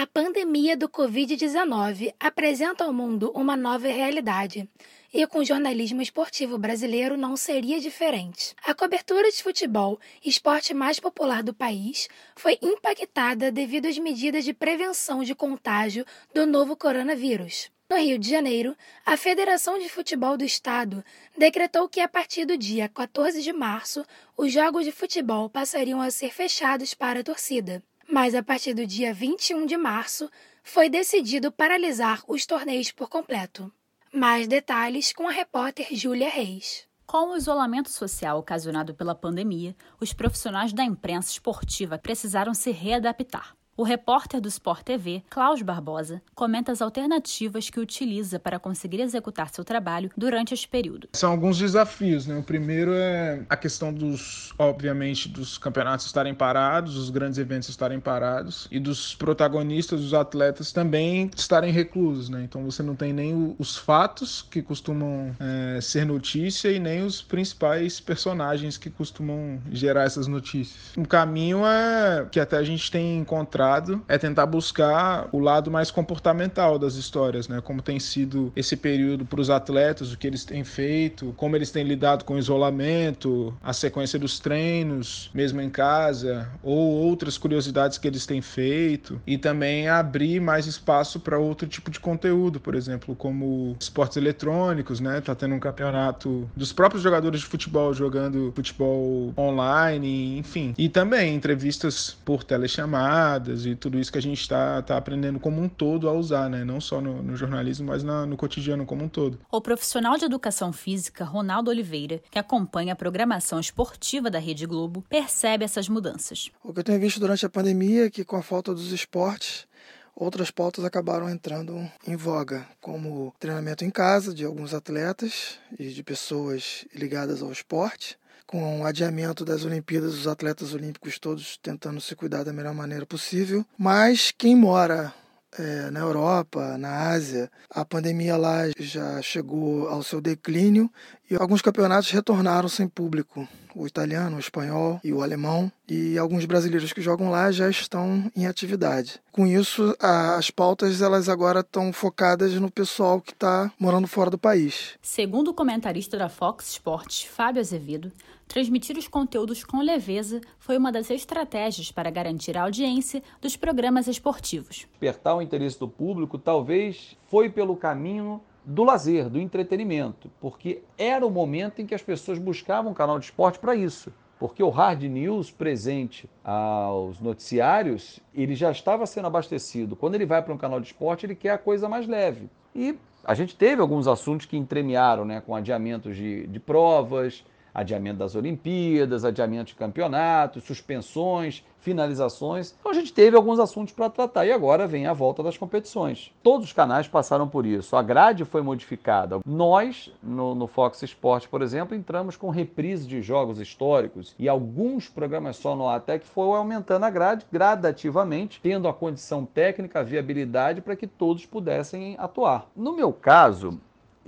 A pandemia do Covid-19 apresenta ao mundo uma nova realidade. E com o jornalismo esportivo brasileiro não seria diferente. A cobertura de futebol, esporte mais popular do país, foi impactada devido às medidas de prevenção de contágio do novo coronavírus. No Rio de Janeiro, a Federação de Futebol do Estado decretou que a partir do dia 14 de março, os jogos de futebol passariam a ser fechados para a torcida mas a partir do dia 21 de março foi decidido paralisar os torneios por completo. Mais detalhes com a repórter Júlia Reis. Com o isolamento social ocasionado pela pandemia, os profissionais da imprensa esportiva precisaram se readaptar. O repórter do Sport TV, Klaus Barbosa, comenta as alternativas que utiliza para conseguir executar seu trabalho durante este período. São alguns desafios, né? O primeiro é a questão dos, obviamente, dos campeonatos estarem parados, os grandes eventos estarem parados e dos protagonistas, dos atletas também estarem reclusos, né? Então você não tem nem os fatos que costumam é, ser notícia e nem os principais personagens que costumam gerar essas notícias. O caminho é que até a gente tem encontrado é tentar buscar o lado mais comportamental das histórias, né? Como tem sido esse período para os atletas, o que eles têm feito, como eles têm lidado com o isolamento, a sequência dos treinos, mesmo em casa, ou outras curiosidades que eles têm feito, e também abrir mais espaço para outro tipo de conteúdo, por exemplo, como esportes eletrônicos, né? Tá tendo um campeonato dos próprios jogadores de futebol jogando futebol online, enfim. E também entrevistas por telechamadas e tudo isso que a gente está tá aprendendo como um todo a usar, né? Não só no, no jornalismo, mas na, no cotidiano como um todo. O profissional de educação física, Ronaldo Oliveira, que acompanha a programação esportiva da Rede Globo, percebe essas mudanças. O que eu tenho visto durante a pandemia é que com a falta dos esportes, outras pautas acabaram entrando em voga, como treinamento em casa de alguns atletas e de pessoas ligadas ao esporte, com o adiamento das Olimpíadas, os atletas olímpicos todos tentando se cuidar da melhor maneira possível. Mas quem mora é, na Europa, na Ásia, a pandemia lá já chegou ao seu declínio e alguns campeonatos retornaram sem público. O italiano, o espanhol e o alemão. E alguns brasileiros que jogam lá já estão em atividade. Com isso, as pautas elas agora estão focadas no pessoal que está morando fora do país. Segundo o comentarista da Fox Sports, Fábio Azevedo, transmitir os conteúdos com leveza foi uma das estratégias para garantir a audiência dos programas esportivos. Despertar o interesse do público talvez foi pelo caminho do lazer, do entretenimento, porque era o momento em que as pessoas buscavam um canal de esporte para isso. Porque o hard news presente aos noticiários, ele já estava sendo abastecido. Quando ele vai para um canal de esporte, ele quer a coisa mais leve. E a gente teve alguns assuntos que entremearam, né, com adiamentos de, de provas, adiamento das Olimpíadas, adiamento de campeonatos, suspensões, finalizações. Então a gente teve alguns assuntos para tratar e agora vem a volta das competições. Todos os canais passaram por isso. A grade foi modificada. Nós, no, no Fox Sports, por exemplo, entramos com reprise de jogos históricos e alguns programas só no ATEC foi aumentando a grade gradativamente, tendo a condição técnica, a viabilidade para que todos pudessem atuar. No meu caso,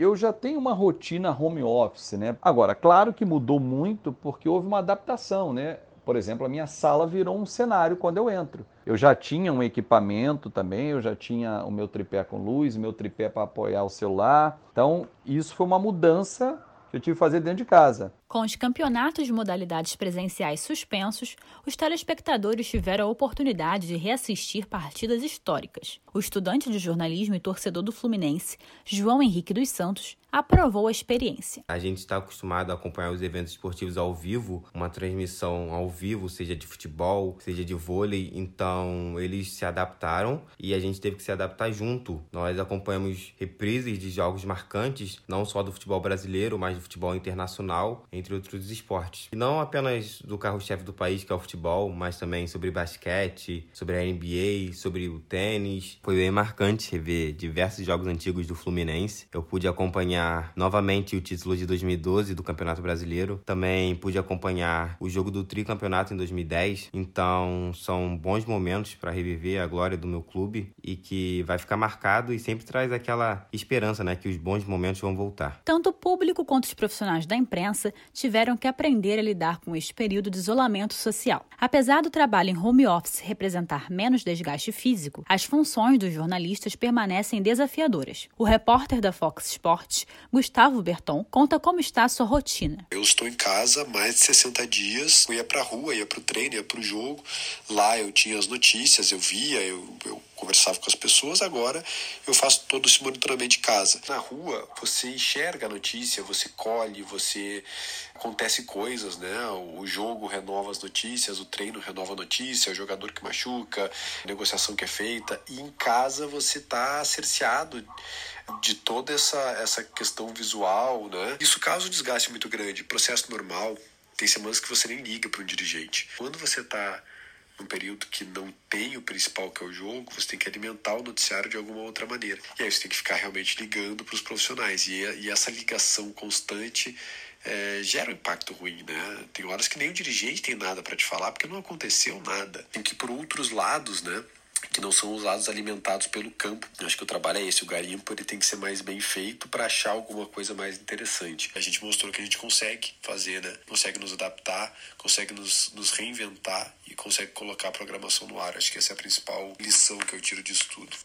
eu já tenho uma rotina home office, né? Agora, claro que mudou muito porque houve uma adaptação, né? Por exemplo, a minha sala virou um cenário quando eu entro. Eu já tinha um equipamento também, eu já tinha o meu tripé com luz, meu tripé para apoiar o celular. Então, isso foi uma mudança que eu tive que fazer dentro de casa. Com os campeonatos de modalidades presenciais suspensos, os telespectadores tiveram a oportunidade de reassistir partidas históricas. O estudante de jornalismo e torcedor do Fluminense, João Henrique dos Santos, aprovou a experiência. A gente está acostumado a acompanhar os eventos esportivos ao vivo, uma transmissão ao vivo, seja de futebol, seja de vôlei, então eles se adaptaram e a gente teve que se adaptar junto. Nós acompanhamos reprises de jogos marcantes, não só do futebol brasileiro, mas do futebol internacional, entre outros esportes. E não apenas do carro-chefe do país, que é o futebol, mas também sobre basquete, sobre a NBA, sobre o tênis. Foi bem marcante rever diversos jogos antigos do Fluminense. Eu pude acompanhar novamente o título de 2012 do Campeonato Brasileiro. Também pude acompanhar o jogo do tricampeonato em 2010. Então, são bons momentos para reviver a glória do meu clube e que vai ficar marcado e sempre traz aquela esperança, né, que os bons momentos vão voltar. Tanto o público quanto os profissionais da imprensa tiveram que aprender a lidar com este período de isolamento social. Apesar do trabalho em home office representar menos desgaste físico, as funções dos jornalistas permanecem desafiadoras. O repórter da Fox Sports, Gustavo Berton, conta como está a sua rotina. Eu estou em casa há mais de 60 dias. Eu ia para a rua, ia para o treino, ia para o jogo. Lá eu tinha as notícias, eu via, eu, eu conversava com as pessoas. Agora eu faço todo esse monitoramento de casa. Na rua, você enxerga a notícia, você colhe, você acontece coisas, né? O jogo renova as notícias, o treino renova a notícia, o jogador que machuca, a negociação que é feita. E em casa você está cerceado de toda essa, essa questão visual, né? Isso causa um desgaste muito grande. Processo normal. Tem semanas que você nem liga para um dirigente. Quando você está num período que não tem o principal que é o jogo, você tem que alimentar o noticiário de alguma outra maneira. E aí você tem que ficar realmente ligando para os profissionais. E, e, essa ligação constante é, gera um impacto ruim, né? Tem horas que nem o dirigente tem nada para te falar porque não aconteceu nada. Tem que ir por outros lados, né? Que não são usados alimentados pelo campo. Eu acho que o trabalho é esse, o garimpo ele tem que ser mais bem feito para achar alguma coisa mais interessante. A gente mostrou que a gente consegue fazer, né? Consegue nos adaptar, consegue nos, nos reinventar e consegue colocar a programação no ar. Acho que essa é a principal lição que eu tiro disso tudo.